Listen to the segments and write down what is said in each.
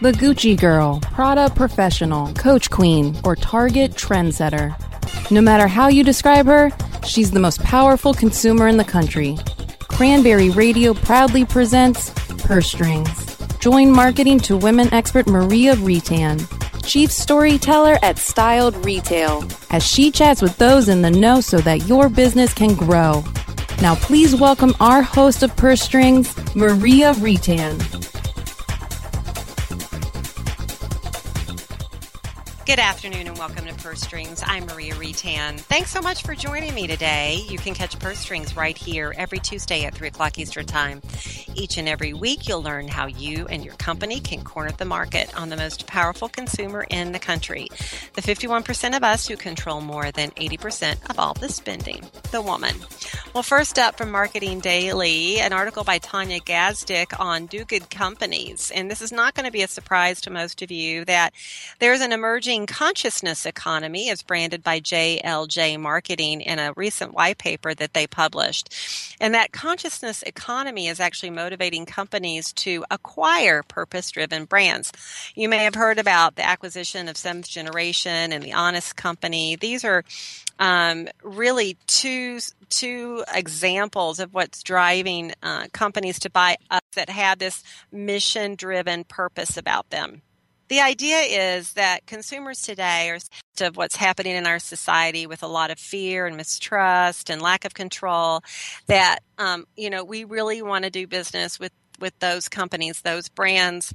The Gucci Girl, Prada Professional, Coach Queen, or Target Trendsetter. No matter how you describe her, she's the most powerful consumer in the country. Cranberry Radio proudly presents Purse Strings. Join marketing to women expert Maria Retan, chief storyteller at Styled Retail, as she chats with those in the know so that your business can grow. Now, please welcome our host of Purse Strings, Maria Retan. Good afternoon and welcome to Purse Strings. I'm Maria Retan. Thanks so much for joining me today. You can catch Purse Strings right here every Tuesday at 3 o'clock Eastern Time. Each and every week, you'll learn how you and your company can corner the market on the most powerful consumer in the country. The 51% of us who control more than 80% of all the spending, the woman. Well, first up from Marketing Daily, an article by Tanya Gazdik on do good companies. And this is not going to be a surprise to most of you that there's an emerging consciousness economy as branded by JLJ Marketing in a recent white paper that they published. And that consciousness economy is actually motivating companies to acquire purpose driven brands. You may have heard about the acquisition of Seventh Generation and the Honest Company. These are um, really two two examples of what's driving uh, companies to buy us that have this mission driven purpose about them the idea is that consumers today are of what's happening in our society with a lot of fear and mistrust and lack of control that um, you know we really want to do business with with those companies those brands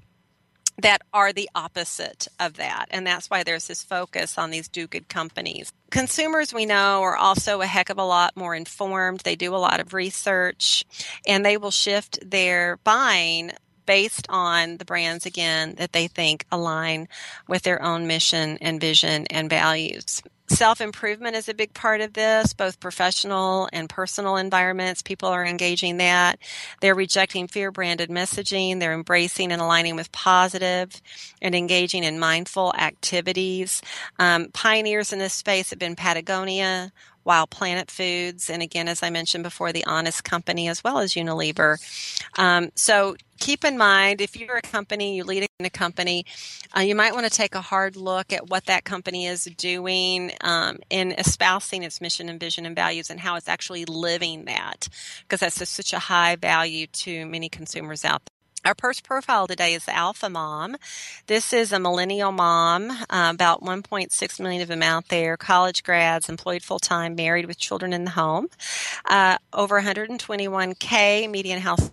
that are the opposite of that. And that's why there's this focus on these do good companies. Consumers, we know, are also a heck of a lot more informed. They do a lot of research and they will shift their buying based on the brands again that they think align with their own mission and vision and values. Self improvement is a big part of this, both professional and personal environments. People are engaging that. They're rejecting fear branded messaging. They're embracing and aligning with positive and engaging in mindful activities. Um, pioneers in this space have been Patagonia, Wild Planet Foods, and again, as I mentioned before, the Honest Company as well as Unilever. Um, so keep in mind if you're a company, you lead a company, uh, you might want to take a hard look at what that company is doing um, in espousing its mission and vision and values and how it's actually living that, because that's such a high value to many consumers out there. Our first profile today is the Alpha Mom. This is a millennial mom, uh, about 1.6 million of them out there, college grads, employed full time, married with children in the home, uh, over 121k median house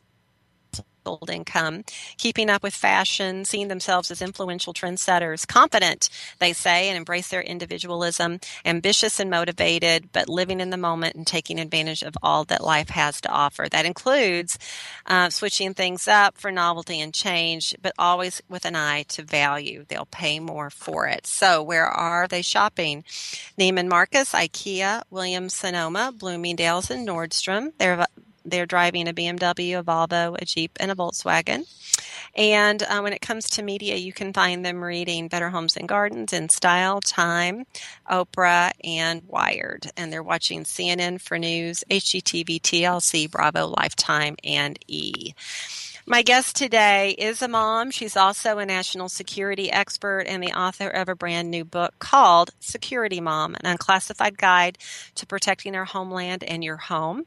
household income, keeping up with fashion, seeing themselves as influential trendsetters, confident, they say, and embrace their individualism, ambitious and motivated, but living in the moment and taking advantage of all that life has to offer. That includes uh, switching things up for novelty and change, but always with an eye to value. They'll pay more for it. So, where are they shopping? Neiman Marcus, IKEA, Williams Sonoma, Bloomingdale's, and Nordstrom. They're they're driving a BMW, a Volvo, a Jeep, and a Volkswagen. And uh, when it comes to media, you can find them reading Better Homes and Gardens, In Style, Time, Oprah, and Wired. And they're watching CNN for news, HGTV, TLC, Bravo, Lifetime, and E. My guest today is a mom. She's also a national security expert and the author of a brand new book called Security Mom, an unclassified guide to protecting our homeland and your home.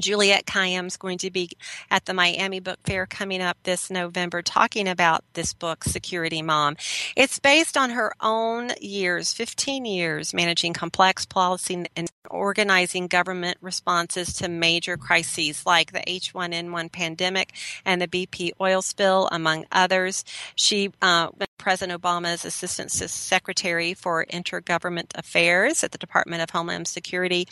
Juliette Kayyem is going to be at the Miami Book Fair coming up this November talking about this book, Security Mom. It's based on her own years, 15 years, managing complex policy and organizing government responses to major crises like the H1N1 pandemic and the BP oil spill, among others. She uh, President Obama's Assistant Secretary for Intergovernment Affairs at the Department of Homeland Security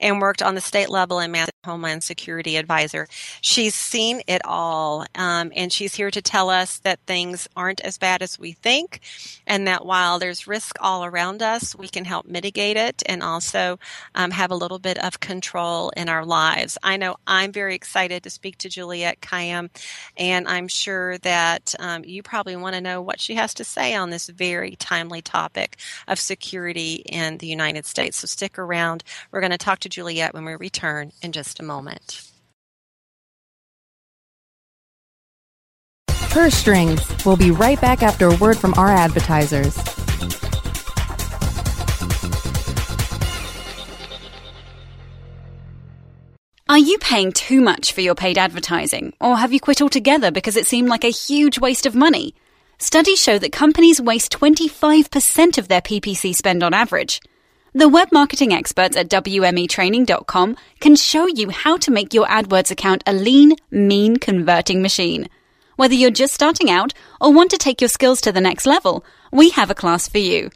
and worked on the state level and Homeland Security Advisor. She's seen it all, um, and she's here to tell us that things aren't as bad as we think, and that while there's risk all around us, we can help mitigate it and also um, have a little bit of control in our lives. I know I'm very excited to speak to Juliette Kayyem, and I'm sure that um, you probably want to know what she has to say on this very timely topic of security in the United States. So stick around. We're going to talk to Juliette when we return in just a moment. Purse Strings. We'll be right back after a word from our advertisers. Are you paying too much for your paid advertising, or have you quit altogether because it seemed like a huge waste of money? Studies show that companies waste 25% of their PPC spend on average. The web marketing experts at WMEtraining.com can show you how to make your AdWords account a lean, mean converting machine. Whether you're just starting out or want to take your skills to the next level, we have a class for you.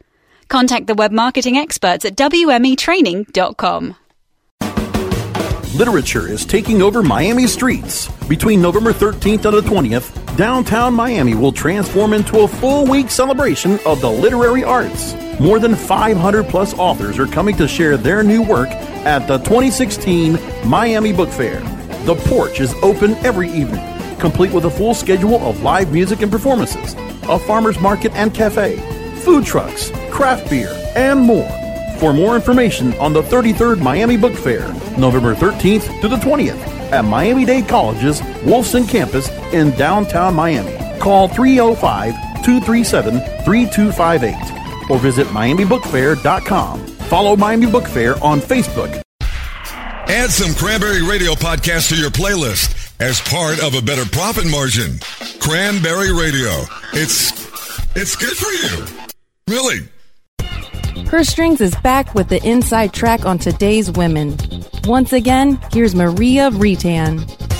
Contact the web marketing experts at WMEtraining.com. Literature is taking over Miami streets. Between November 13th and the 20th, downtown Miami will transform into a full week celebration of the literary arts. More than 500 plus authors are coming to share their new work at the 2016 Miami Book Fair. The porch is open every evening, complete with a full schedule of live music and performances, a farmer's market and cafe, food trucks, craft beer, and more. For more information on the 33rd Miami Book Fair, November 13th to the 20th at Miami Dade College's Wolfson campus in downtown Miami. Call 305 237 3258 or visit MiamiBookFair.com. Follow Miami Book Fair on Facebook. Add some Cranberry Radio podcast to your playlist as part of a better profit margin. Cranberry Radio. It's it's good for you. Really. Purse Strings is back with the inside track on today's women. Once again, here's Maria Retan.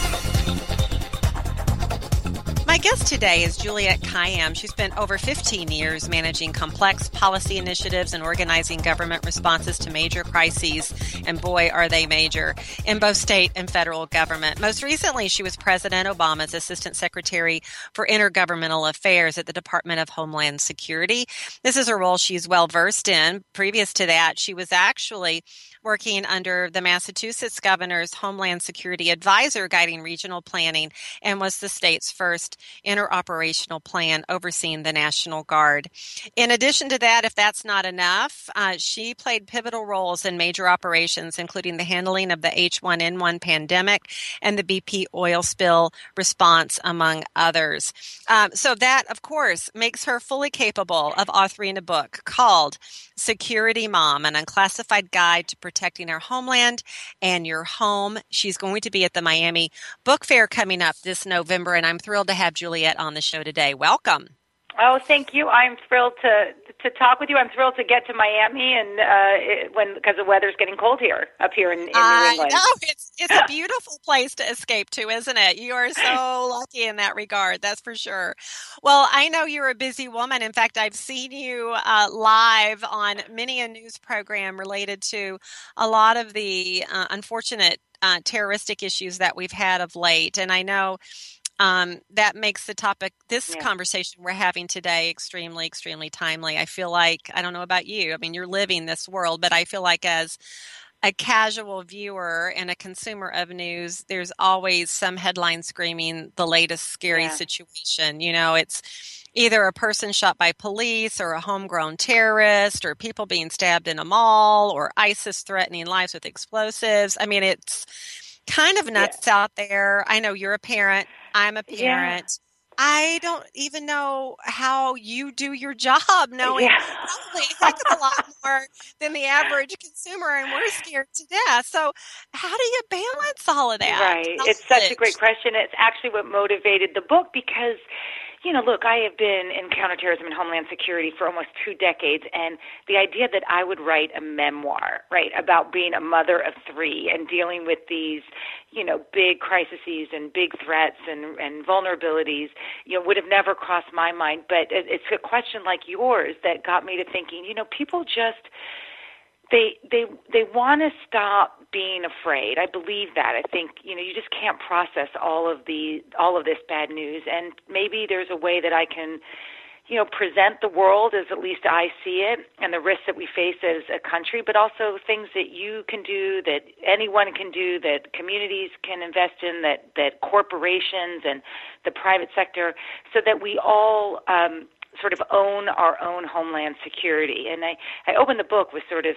Guest today is Juliette Kayyem. She spent over 15 years managing complex policy initiatives and organizing government responses to major crises, and boy, are they major, in both state and federal government. Most recently, she was President Obama's Assistant Secretary for Intergovernmental Affairs at the Department of Homeland Security. This is a role she's well versed in. Previous to that, she was actually working under the Massachusetts governor's Homeland Security Advisor guiding regional planning and was the state's first interoperational plan overseeing the National Guard. In addition to that, if that's not enough, uh, she played pivotal roles in major operations, including the handling of the H1N1 pandemic and the BP oil spill response, among others. Um, so that, of course, makes her fully capable of authoring a book called Security Mom, an unclassified guide to protecting our homeland and your home. She's going to be at the Miami Book Fair coming up this November, and I'm thrilled to have Juliette on the show today. Welcome. Oh, thank you. I'm thrilled to to talk with you. I'm thrilled to get to Miami and uh, it, when because the weather's getting cold here up here in, in New England. I know it's it's a beautiful place to escape to, isn't it? You are so lucky in that regard. That's for sure. Well, I know you're a busy woman. In fact, I've seen you uh, live on many a news program related to a lot of the uh, unfortunate uh, terroristic issues that we've had of late, and I know um, that makes the topic, this yeah. conversation we're having today, extremely, extremely timely. I feel like, I don't know about you, I mean, you're living this world, but I feel like as a casual viewer and a consumer of news, there's always some headline screaming the latest scary yeah. situation. You know, it's either a person shot by police or a homegrown terrorist or people being stabbed in a mall or ISIS threatening lives with explosives. I mean, it's kind of nuts yeah. out there. I know you're a parent. I'm a parent. Yeah. I don't even know how you do your job, knowing yeah. probably a heck of a lot more than the average consumer, and we're scared to death. So, how do you balance all of that? Right. it's such a great question. It's actually what motivated the book because you know, look, I have been in counterterrorism and homeland security for almost two decades, and the idea that I would write a memoir, right, about being a mother of three and dealing with these, you know, big crises and big threats and and vulnerabilities, you know, would have never crossed my mind. But it's a question like yours that got me to thinking, you know, people just they they they want to stop being afraid. I believe that. I think you know you just can't process all of the all of this bad news, and maybe there's a way that I can, you know, present the world as at least I see it, and the risks that we face as a country, but also things that you can do, that anyone can do, that communities can invest in, that that corporations and the private sector, so that we all. Um, sort of own our own homeland security. And I, I opened the book with sort of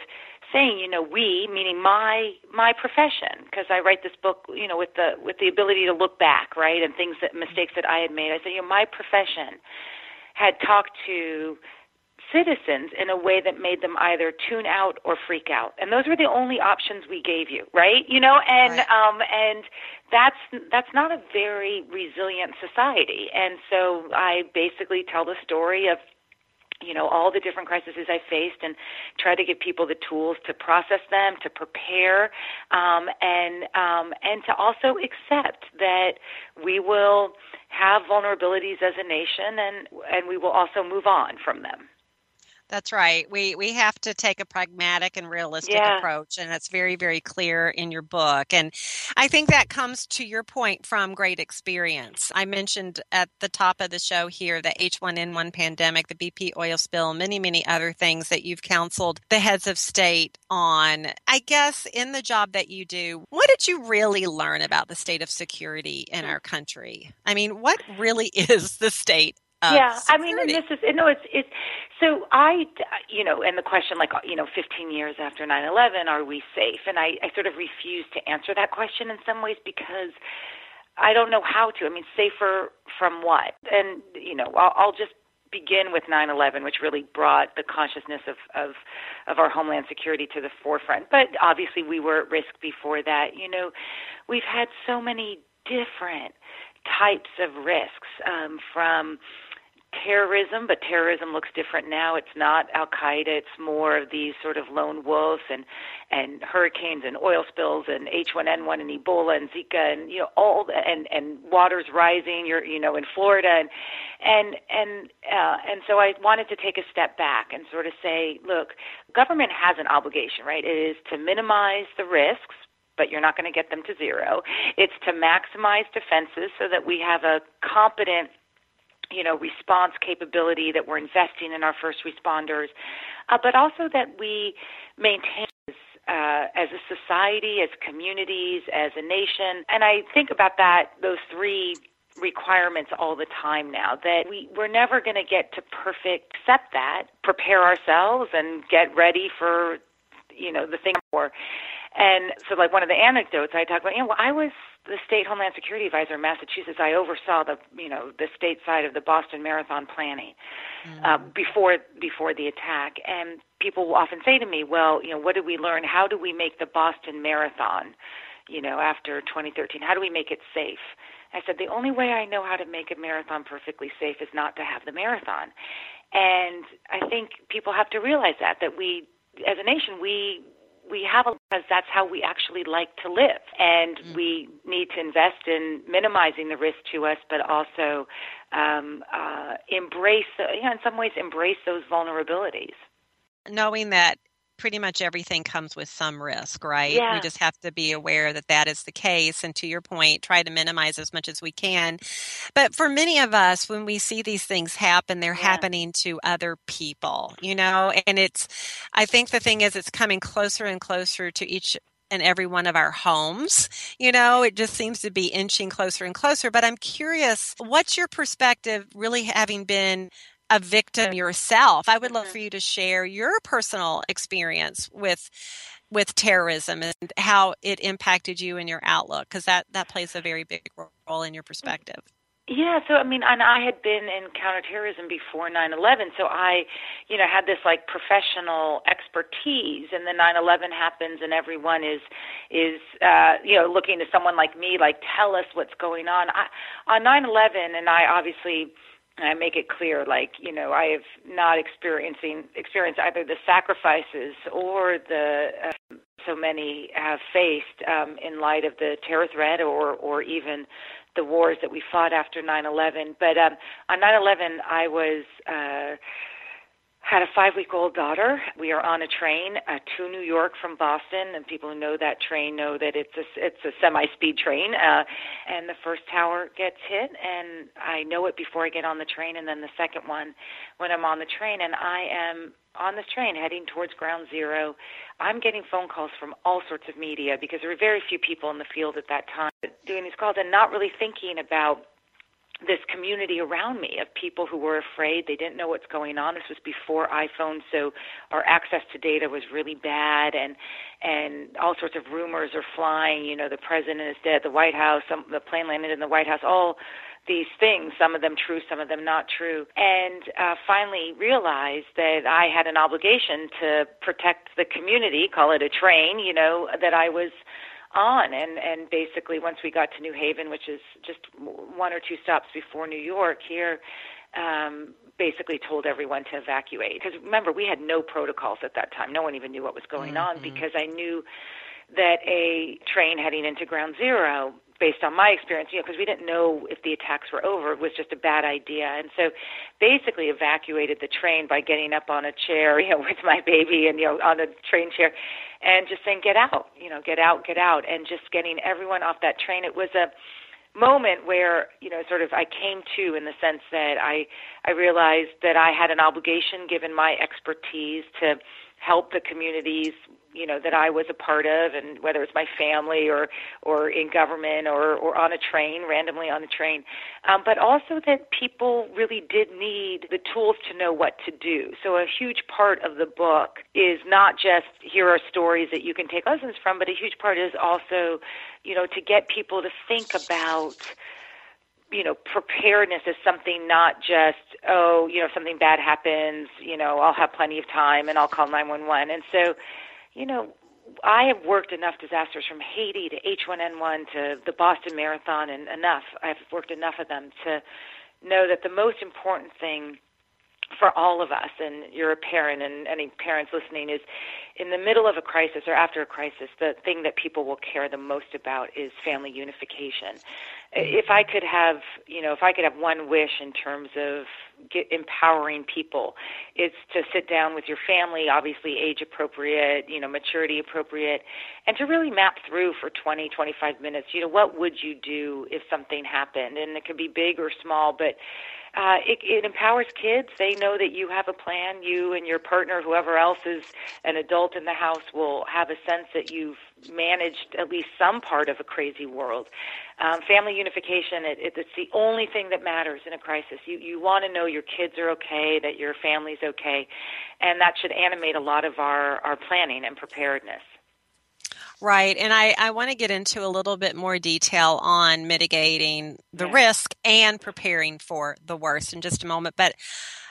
saying, you know, we, meaning my my profession, because I write this book, you know, with the with the ability to look back, right, and things that mistakes that I had made. I said, you know, my profession had talked to citizens in a way that made them either tune out or freak out and those were the only options we gave you right you know and right. um and that's that's not a very resilient society and so i basically tell the story of you know all the different crises I faced and try to give people the tools to process them, to prepare, um, and um, and to also accept that we will have vulnerabilities as a nation, and and we will also move on from them. That's right. We we have to take a pragmatic and realistic yeah. approach and that's very very clear in your book. And I think that comes to your point from great experience. I mentioned at the top of the show here the H1N1 pandemic, the BP oil spill, many many other things that you've counseled the heads of state on. I guess in the job that you do, what did you really learn about the state of security in our country? I mean, what really is the state yeah, I mean, and this is no, it's it's so I, you know, and the question like you know, 15 years after 9/11, are we safe? And I, I sort of refuse to answer that question in some ways because I don't know how to. I mean, safer from what? And you know, I'll, I'll just begin with 9/11, which really brought the consciousness of, of of our homeland security to the forefront. But obviously, we were at risk before that. You know, we've had so many different types of risks um, from terrorism, but terrorism looks different now. It's not Al Qaeda. It's more of these sort of lone wolves and and hurricanes and oil spills and H1N1 and Ebola and Zika and you know all and and waters rising. You're you know in Florida and and and uh, and so I wanted to take a step back and sort of say, look, government has an obligation, right? It is to minimize the risks but you're not going to get them to zero. It's to maximize defenses so that we have a competent you know response capability that we're investing in our first responders, uh, but also that we maintain uh, as a society, as communities, as a nation. And I think about that those three requirements all the time now that we we're never going to get to perfect accept that prepare ourselves and get ready for you know the thing more and so like one of the anecdotes i talk about you know well, I was the state homeland security advisor in Massachusetts, I oversaw the you know the state side of the Boston Marathon planning mm-hmm. uh, before before the attack, and people will often say to me, "Well, you know, what did we learn? How do we make the Boston Marathon?" You know, after 2013, how do we make it safe? I said the only way I know how to make a marathon perfectly safe is not to have the marathon, and I think people have to realize that that we, as a nation, we we have a because that's how we actually like to live and mm. we need to invest in minimizing the risk to us but also um, uh, embrace you know, in some ways embrace those vulnerabilities knowing that pretty much everything comes with some risk, right? Yeah. We just have to be aware that that is the case. And to your point, try to minimize as much as we can. But for many of us, when we see these things happen, they're yeah. happening to other people, you know? And it's, I think the thing is, it's coming closer and closer to each and every one of our homes. You know, it just seems to be inching closer and closer. But I'm curious, what's your perspective, really having been a victim yourself. I would love mm-hmm. for you to share your personal experience with with terrorism and how it impacted you and your outlook because that that plays a very big role in your perspective. Yeah, so I mean, and I had been in counterterrorism before 9/11, so I, you know, had this like professional expertise. And then 9/11 happens, and everyone is, is, uh, you know, looking to someone like me, like, tell us what's going on. I, on 9/11, and I obviously and I make it clear, like you know, I have not experiencing experienced either the sacrifices or the uh, so many have faced um, in light of the terror threat or or even the wars that we fought after 9/11. But um, on 9/11, I was. Uh, had a five week old daughter. We are on a train uh, to New York from Boston, and people who know that train know that it's a it's a semi speed train. Uh, and the first tower gets hit, and I know it before I get on the train, and then the second one when I'm on the train, and I am on this train heading towards ground zero. I'm getting phone calls from all sorts of media because there were very few people in the field at that time doing these calls and not really thinking about this community around me of people who were afraid. They didn't know what's going on. This was before iphone so our access to data was really bad and and all sorts of rumors are flying you know the president is dead the white house some the plane landed in the white house all these things some of them true some of them not true. And uh finally realized that i had an obligation to protect the community call it a train you know that i was on and and basically once we got to New Haven which is just one or two stops before New York here um basically told everyone to evacuate because remember we had no protocols at that time no one even knew what was going mm-hmm. on because I knew that a train heading into ground zero based on my experience, you know, because we didn't know if the attacks were over, it was just a bad idea. And so basically evacuated the train by getting up on a chair, you know, with my baby and, you know, on a train chair and just saying, get out, you know, get out, get out, and just getting everyone off that train. It was a moment where, you know, sort of I came to in the sense that I, I realized that I had an obligation given my expertise to help the communities you know that I was a part of, and whether it's my family or or in government or or on a train, randomly on a train, um, but also that people really did need the tools to know what to do. So a huge part of the book is not just here are stories that you can take lessons from, but a huge part is also, you know, to get people to think about you know, preparedness is something not just, oh, you know, if something bad happens, you know, I'll have plenty of time and I'll call 911. And so, you know, I have worked enough disasters from Haiti to H1N1 to the Boston Marathon and enough. I've worked enough of them to know that the most important thing for all of us, and you're a parent, and any parents listening, is in the middle of a crisis or after a crisis, the thing that people will care the most about is family unification. Mm-hmm. If I could have, you know, if I could have one wish in terms of get, empowering people, it's to sit down with your family, obviously age appropriate, you know, maturity appropriate, and to really map through for 20, 25 minutes, you know, what would you do if something happened? And it could be big or small, but uh, it, it empowers kids. They know that you have a plan. You and your partner, whoever else is an adult in the house, will have a sense that you've managed at least some part of a crazy world. Um, family unification, it, it, it's the only thing that matters in a crisis. You, you want to know your kids are okay, that your family's okay, and that should animate a lot of our, our planning and preparedness. Right. And I, I want to get into a little bit more detail on mitigating the yeah. risk and preparing for the worst in just a moment. But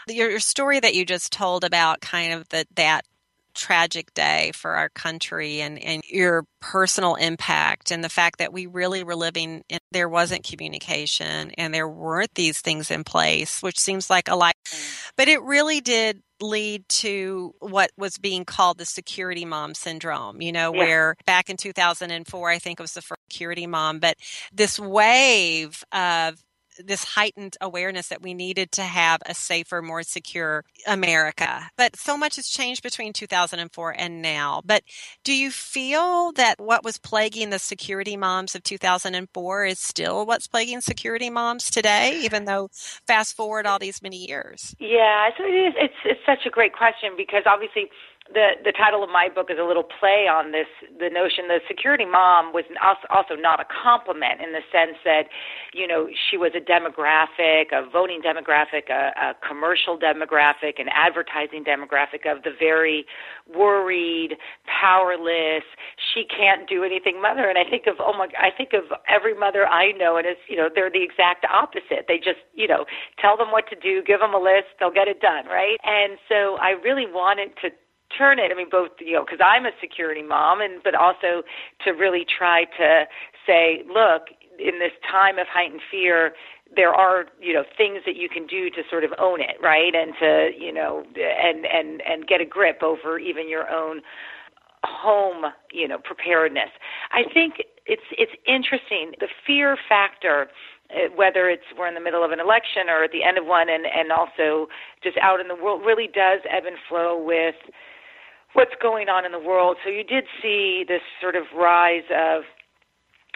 your, your story that you just told about kind of the, that tragic day for our country and, and your personal impact and the fact that we really were living in there wasn't communication and there weren't these things in place, which seems like a lot. Mm. But it really did lead to what was being called the security mom syndrome, you know, yeah. where back in 2004, I think it was the first security mom, but this wave of this heightened awareness that we needed to have a safer, more secure America. But so much has changed between 2004 and now. But do you feel that what was plaguing the security moms of 2004 is still what's plaguing security moms today, even though fast forward all these many years? Yeah, so it is. It's, it's such a great question because obviously the the title of my book is a little play on this the notion the security mom was also not a compliment in the sense that you know she was a demographic a voting demographic a, a commercial demographic an advertising demographic of the very worried powerless she can't do anything mother. And i think of oh my i think of every mother i know and it's you know they're the exact opposite. They just you know tell them what to do give them a list they'll get it done right? And so i really wanted to turn it. I mean, both you know, because I'm a security mom, and but also to really try to say, look, in this time of heightened fear, there are you know things that you can do to sort of own it, right, and to you know, and and and get a grip over even your own home, you know, preparedness. I think it's it's interesting the fear factor uh, whether it's we're in the middle of an election or at the end of one and and also just out in the world really does ebb and flow with what's going on in the world. So you did see this sort of rise of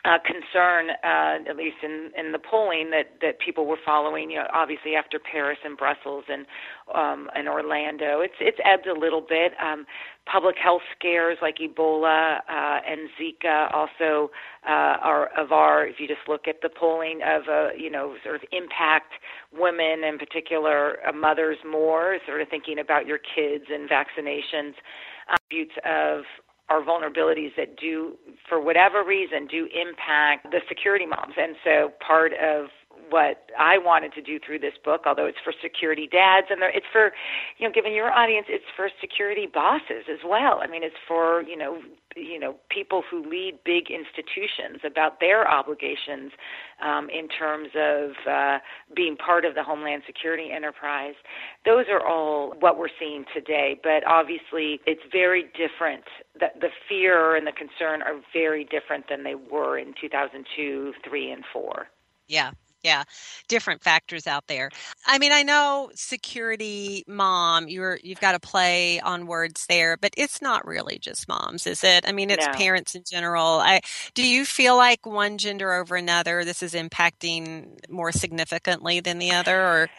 uh, concern, uh, at least in, in the polling, that, that people were following. You know, obviously after Paris and Brussels and um, and Orlando, it's it's ebbed a little bit. Um, public health scares like Ebola uh, and Zika also uh, are of our. If you just look at the polling of uh, you know sort of impact women in particular, uh, mothers more, sort of thinking about your kids and vaccinations. Attributes of our vulnerabilities that do, for whatever reason, do impact the security moms. And so part of what I wanted to do through this book, although it's for security dads and it's for, you know, given your audience, it's for security bosses as well. I mean, it's for, you know, you know, people who lead big institutions about their obligations um, in terms of uh, being part of the Homeland Security enterprise. Those are all what we're seeing today, but obviously it's very different. The, the fear and the concern are very different than they were in 2002, 3, and 4. Yeah, yeah different factors out there i mean i know security mom you're you've got to play on words there but it's not really just moms is it i mean it's no. parents in general i do you feel like one gender over another this is impacting more significantly than the other or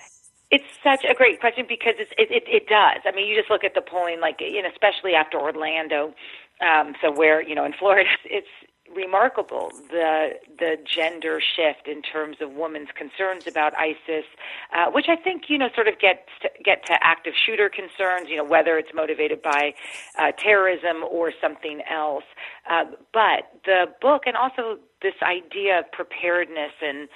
it's such a great question because it's, it, it it does. I mean, you just look at the polling, like you know, especially after Orlando. Um, so where you know in Florida, it's remarkable the the gender shift in terms of women's concerns about ISIS, uh, which I think you know sort of gets to, get to active shooter concerns. You know whether it's motivated by uh, terrorism or something else. Uh, but the book and also this idea of preparedness and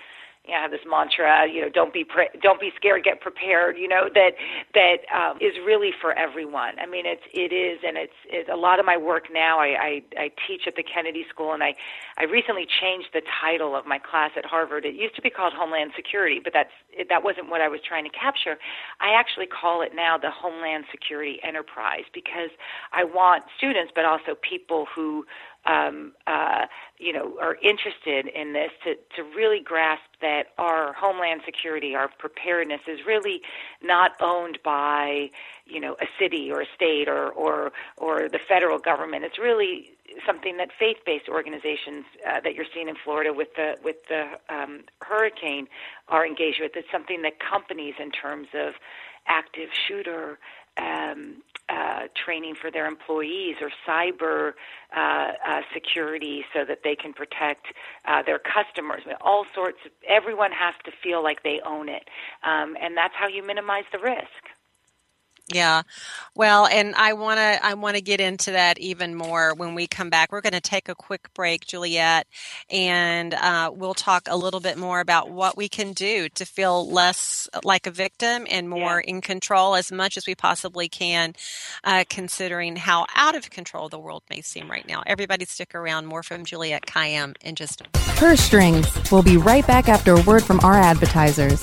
you know, I have this mantra, you know, don't be pre- don't be scared, get prepared. You know that that um, is really for everyone. I mean, it's it is, and it's, it's a lot of my work now. I, I I teach at the Kennedy School, and I I recently changed the title of my class at Harvard. It used to be called Homeland Security, but that's it, that wasn't what I was trying to capture. I actually call it now the Homeland Security Enterprise because I want students, but also people who um, uh, you know, are interested in this to, to really grasp that our homeland security, our preparedness is really not owned by, you know, a city or a state or, or, or the federal government. It's really something that faith-based organizations uh, that you're seeing in Florida with the with the um, hurricane are engaged with. It's something that companies, in terms of active shooter um, uh, training for their employees or cyber uh, uh, security so that they can protect uh, their customers. I mean, all sorts of, everyone has to feel like they own it. Um, and that's how you minimize the risk. Yeah. Well, and I want to I want to get into that even more when we come back. We're going to take a quick break, Juliette, and uh, we'll talk a little bit more about what we can do to feel less like a victim and more yeah. in control as much as we possibly can, uh, considering how out of control the world may seem right now. Everybody stick around. More from Juliette Kayyem in just a Purse Strings. We'll be right back after a word from our advertisers.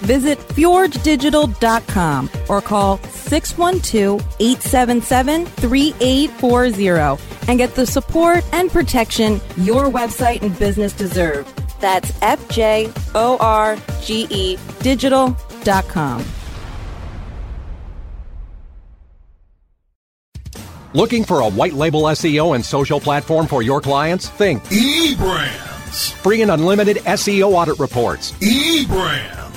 Visit fjorgedigital.com or call 612-877-3840 and get the support and protection your website and business deserve. That's F-J-O-R-G-E digital.com. Looking for a white label SEO and social platform for your clients? Think eBrands. Free and unlimited SEO audit reports. eBrands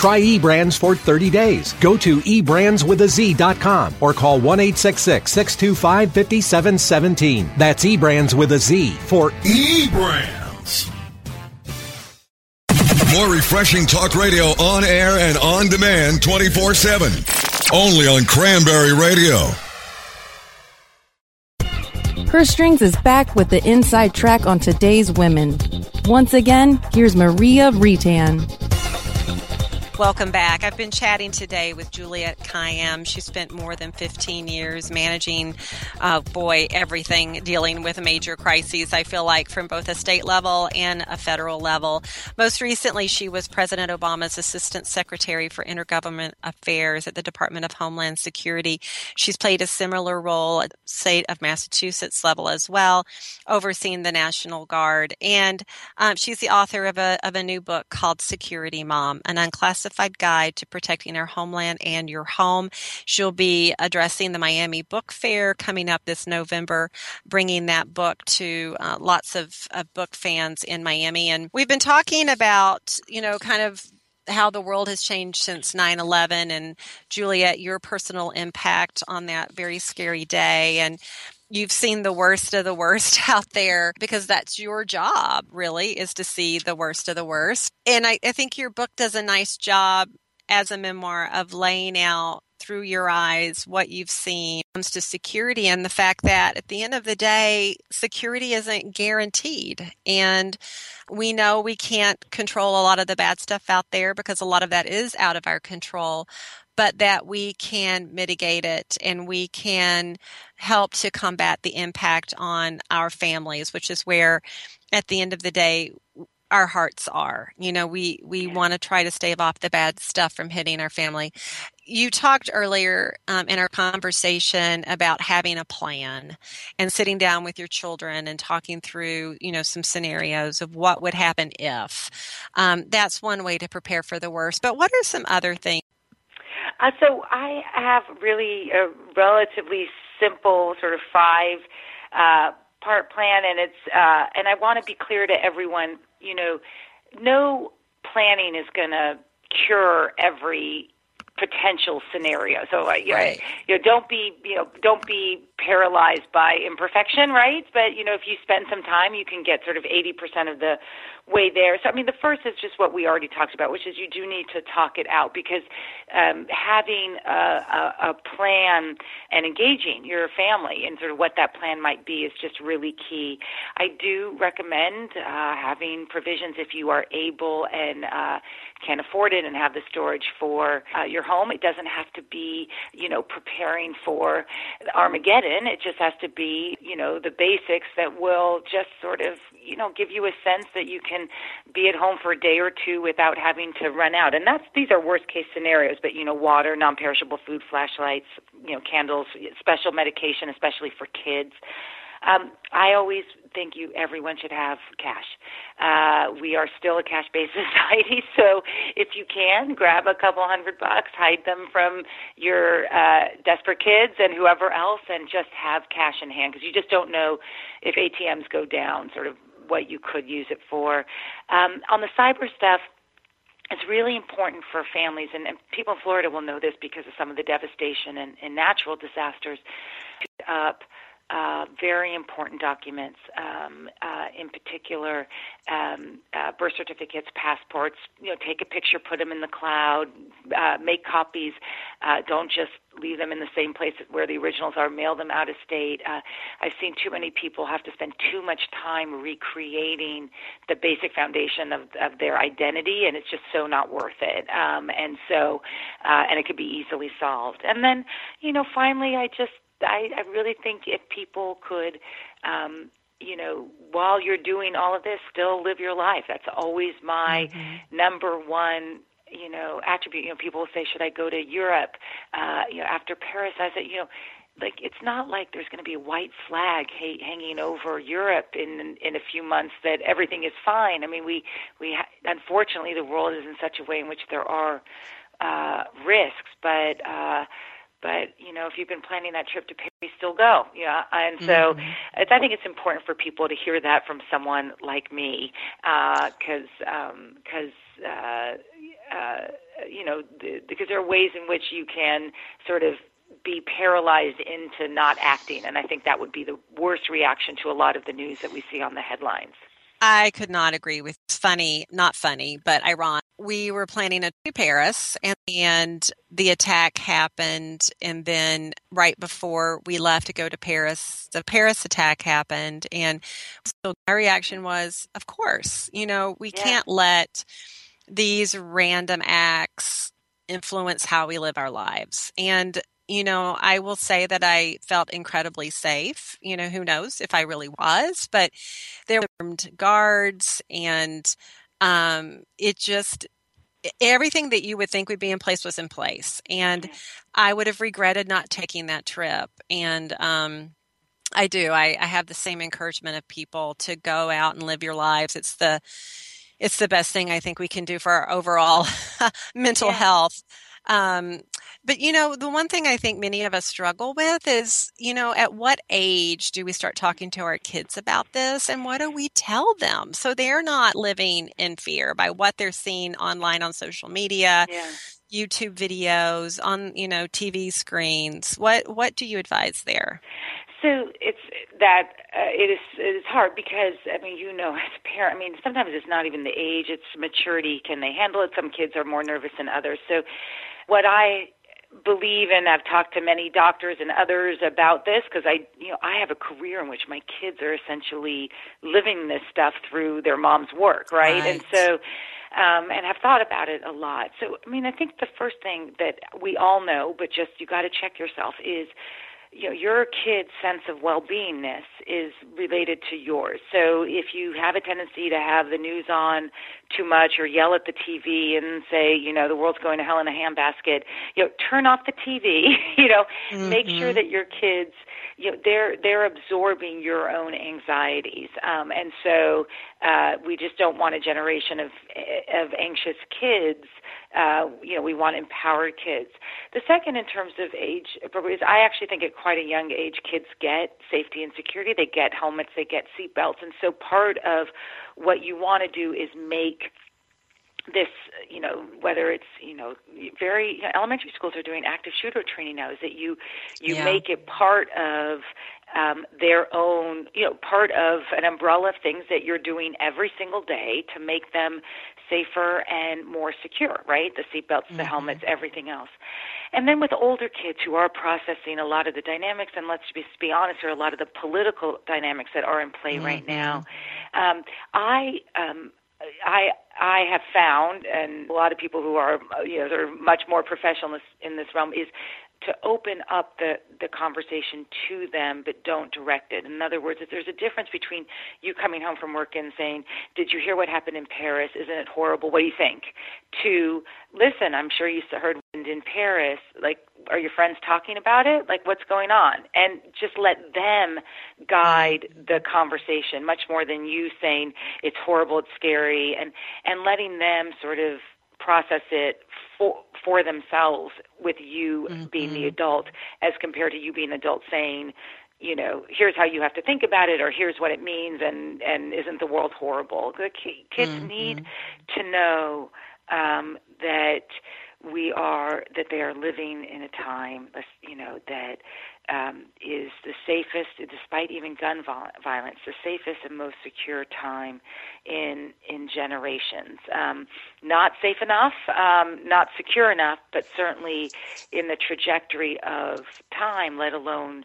Try eBrands for 30 days. Go to eBrandsWithAZ.com or call 1 625 5717. That's eBrands with a Z for eBrands. More refreshing talk radio on air and on demand 24 7. only on Cranberry Radio. Purse Strings is back with the inside track on today's women. Once again, here's Maria Retan. Welcome back. I've been chatting today with Juliette Kayyem. She spent more than 15 years managing, uh, boy, everything dealing with major crises, I feel like, from both a state level and a federal level. Most recently, she was President Obama's Assistant Secretary for Intergovernment Affairs at the Department of Homeland Security. She's played a similar role at state of Massachusetts level as well, overseeing the National Guard. And um, she's the author of a, of a new book called Security Mom, an unclassified Classified Guide to Protecting Our Homeland and Your Home. She'll be addressing the Miami Book Fair coming up this November, bringing that book to uh, lots of, of book fans in Miami. And we've been talking about, you know, kind of how the world has changed since 9-11 and juliette your personal impact on that very scary day and you've seen the worst of the worst out there because that's your job really is to see the worst of the worst. And I, I, think your book does a nice job as a memoir of laying out through your eyes what you've seen when it comes to security and the fact that at the end of the day security isn't guaranteed. And we know we can't control a lot of the bad stuff out there because a lot of that is out of our control but that we can mitigate it and we can help to combat the impact on our families, which is where, at the end of the day, our hearts are. You know, we we want to try to stave off the bad stuff from hitting our family. You talked earlier um, in our conversation about having a plan and sitting down with your children and talking through, you know, some scenarios of what would happen if. Um, that's one way to prepare for the worst. But what are some other things? Uh, so I have really a relatively simple sort of five uh, part plan, and it's uh, and I want to be clear to everyone. You know, no planning is going to cure every potential scenario. So uh, you, right. know, you know, don't be you know don't be paralyzed by imperfection, right? But you know, if you spend some time, you can get sort of eighty percent of the way there. So, I mean, the first is just what we already talked about, which is you do need to talk it out because um, having a, a, a plan and engaging your family and sort of what that plan might be is just really key. I do recommend uh, having provisions if you are able and uh, can afford it and have the storage for uh, your home. It doesn't have to be, you know, preparing for Armageddon. It just has to be, you know, the basics that will just sort of, you know, give you a sense that you can be at home for a day or two without having to run out. And that's these are worst case scenarios, but you know, water, non-perishable food, flashlights, you know, candles, special medication, especially for kids. Um, I always think you everyone should have cash. Uh, we are still a cash-based society, so if you can, grab a couple hundred bucks, hide them from your uh, desperate kids and whoever else, and just have cash in hand because you just don't know if ATMs go down, sort of what you could use it for. Um, on the cyber stuff, it's really important for families, and, and people in Florida will know this because of some of the devastation and, and natural disasters. Up uh, very important documents, um, uh, in particular um, uh, birth certificates, passports. You know, take a picture, put them in the cloud, uh, make copies. Uh, don't just leave them in the same place where the originals are. Mail them out of state. Uh, I've seen too many people have to spend too much time recreating the basic foundation of, of their identity, and it's just so not worth it. Um, and so, and it could be easily solved. And then, you know, finally, I just I, I really think if people could, um, you know, while you're doing all of this, still live your life. That's always my mm-hmm. number one you know attribute you know people will say should i go to europe uh you know after paris i said you know like it's not like there's going to be a white flag ha- hanging over Europe in in a few months that everything is fine. I mean, we we ha- unfortunately the world is in such a way in which there are uh, risks, but uh, but you know if you've been planning that trip to Paris, still go. Yeah, and so mm-hmm. I think it's important for people to hear that from someone like me, because uh, because um, uh, uh, you know the, because there are ways in which you can sort of be paralyzed into not acting, and I think that would be the worst reaction to a lot of the news that we see on the headlines. I could not agree with. It's funny, not funny, but ironic. We were planning a to Paris, and, and the attack happened, and then right before we left to go to Paris, the Paris attack happened, and so my reaction was, of course, you know, we yeah. can't let these random acts influence how we live our lives, and you know, I will say that I felt incredibly safe. You know, who knows if I really was, but there were armed guards and um, it just, everything that you would think would be in place was in place. And I would have regretted not taking that trip. And, um, I do. I, I have the same encouragement of people to go out and live your lives. It's the, it's the best thing I think we can do for our overall mental yeah. health. Um, but you know, the one thing I think many of us struggle with is, you know, at what age do we start talking to our kids about this and what do we tell them so they're not living in fear by what they're seeing online on social media, yeah. YouTube videos, on, you know, TV screens. What what do you advise there? So it's that uh, it is it is hard because I mean you know as a parent I mean sometimes it's not even the age it's maturity. Can they handle it? Some kids are more nervous than others. So what I believe and I've talked to many doctors and others about this because I you know I have a career in which my kids are essentially living this stuff through their mom's work right, right. and so um and have thought about it a lot. So I mean I think the first thing that we all know but just you got to check yourself is you know your kid's sense of well-beingness is related to yours. So if you have a tendency to have the news on too much or yell at the tv and say you know the world's going to hell in a handbasket you know turn off the tv you know mm-hmm. make sure that your kids you know they're they're absorbing your own anxieties um and so uh we just don't want a generation of of anxious kids uh, you know, we want empowered kids. The second, in terms of age is I actually think at quite a young age, kids get safety and security. They get helmets, they get seatbelts, and so part of what you want to do is make this, you know, whether it's, you know, very you know, elementary schools are doing active shooter training now. Is that you you yeah. make it part of um, their own, you know, part of an umbrella of things that you're doing every single day to make them safer and more secure, right? The seatbelts, mm-hmm. the helmets, everything else. And then with older kids who are processing a lot of the dynamics, and let's be, be honest, there are a lot of the political dynamics that are in play mm-hmm. right now. Um, I um, I I have found, and a lot of people who are you know they're much more professional in this realm is to open up the, the conversation to them but don't direct it. In other words, if there's a difference between you coming home from work and saying, Did you hear what happened in Paris? Isn't it horrible? What do you think? To listen, I'm sure you heard wind in Paris, like are your friends talking about it? Like what's going on? And just let them guide the conversation much more than you saying it's horrible, it's scary and and letting them sort of process it for for themselves with you mm-hmm. being the adult as compared to you being the adult saying you know here's how you have to think about it or here's what it means and and isn't the world horrible the kids mm-hmm. need to know um that we are that they are living in a time you know that um, is the safest, despite even gun violence, the safest and most secure time in in generations. Um, not safe enough, um, not secure enough, but certainly in the trajectory of time, let alone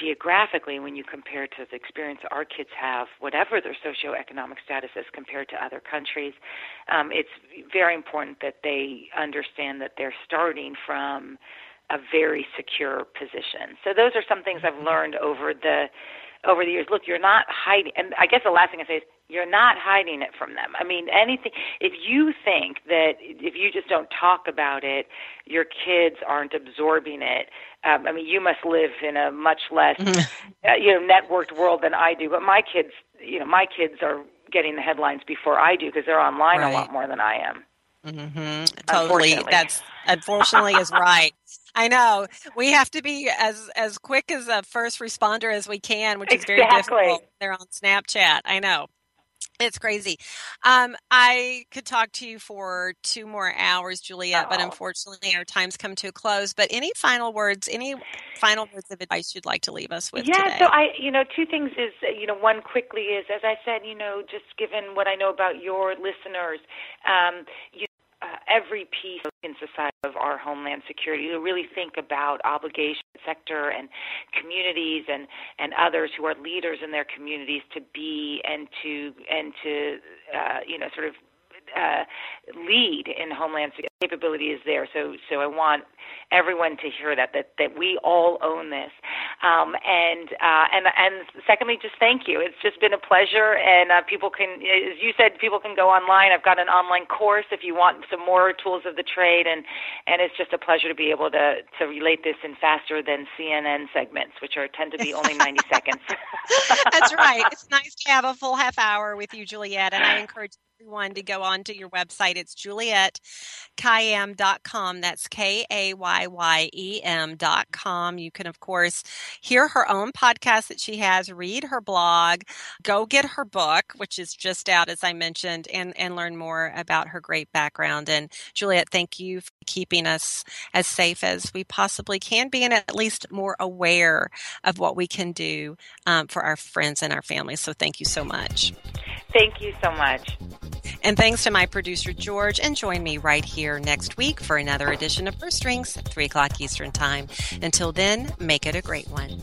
geographically when you compare to the experience our kids have, whatever their socioeconomic status is compared to other countries, um, it's very important that they understand that they're starting from a very secure position. So those are some things I've learned over the over the years. Look, you're not hiding, and I guess the last thing I say is you're not hiding it from them. I mean, anything. If you think that if you just don't talk about it, your kids aren't absorbing it. Um, I mean, you must live in a much less, uh, you know, networked world than I do. But my kids, you know, my kids are getting the headlines before I do because they're online right. a lot more than I am. Mm-hmm. Totally. That's unfortunately is right. I know. We have to be as as quick as a first responder as we can, which is exactly. very difficult. They're on Snapchat. I know. It's crazy. Um, I could talk to you for two more hours, Juliette, oh. but unfortunately our time's come to a close. But any final words, any final words of advice you'd like to leave us with? Yeah, today? so I, you know, two things is, you know, one quickly is, as I said, you know, just given what I know about your listeners, um, you uh, every piece in society of our homeland security to really think about obligation sector and communities and and others who are leaders in their communities to be and to and to uh, you know sort of uh, lead in homeland security capability is there. So so I want everyone to hear that that that we all own this. Um, and uh, and and secondly, just thank you. It's just been a pleasure, and uh, people can, as you said, people can go online. I've got an online course if you want some more tools of the trade, and and it's just a pleasure to be able to to relate this in faster than CNN segments, which are tend to be only ninety seconds. That's right. It's nice to have a full half hour with you, Juliette, and I encourage everyone to go on to your website. It's juliettekayyem.com. That's K A Y Y E M.com. You can, of course, hear her own podcast that she has, read her blog, go get her book, which is just out, as I mentioned, and, and learn more about her great background. And Juliette, thank you for keeping us as safe as we possibly can be and at least more aware of what we can do um, for our friends and our families. So thank you so much. Thank you so much. And thanks to my producer, George, and join me right here next week for another edition of Purse Strings at 3 o'clock Eastern Time. Until then, make it a great one.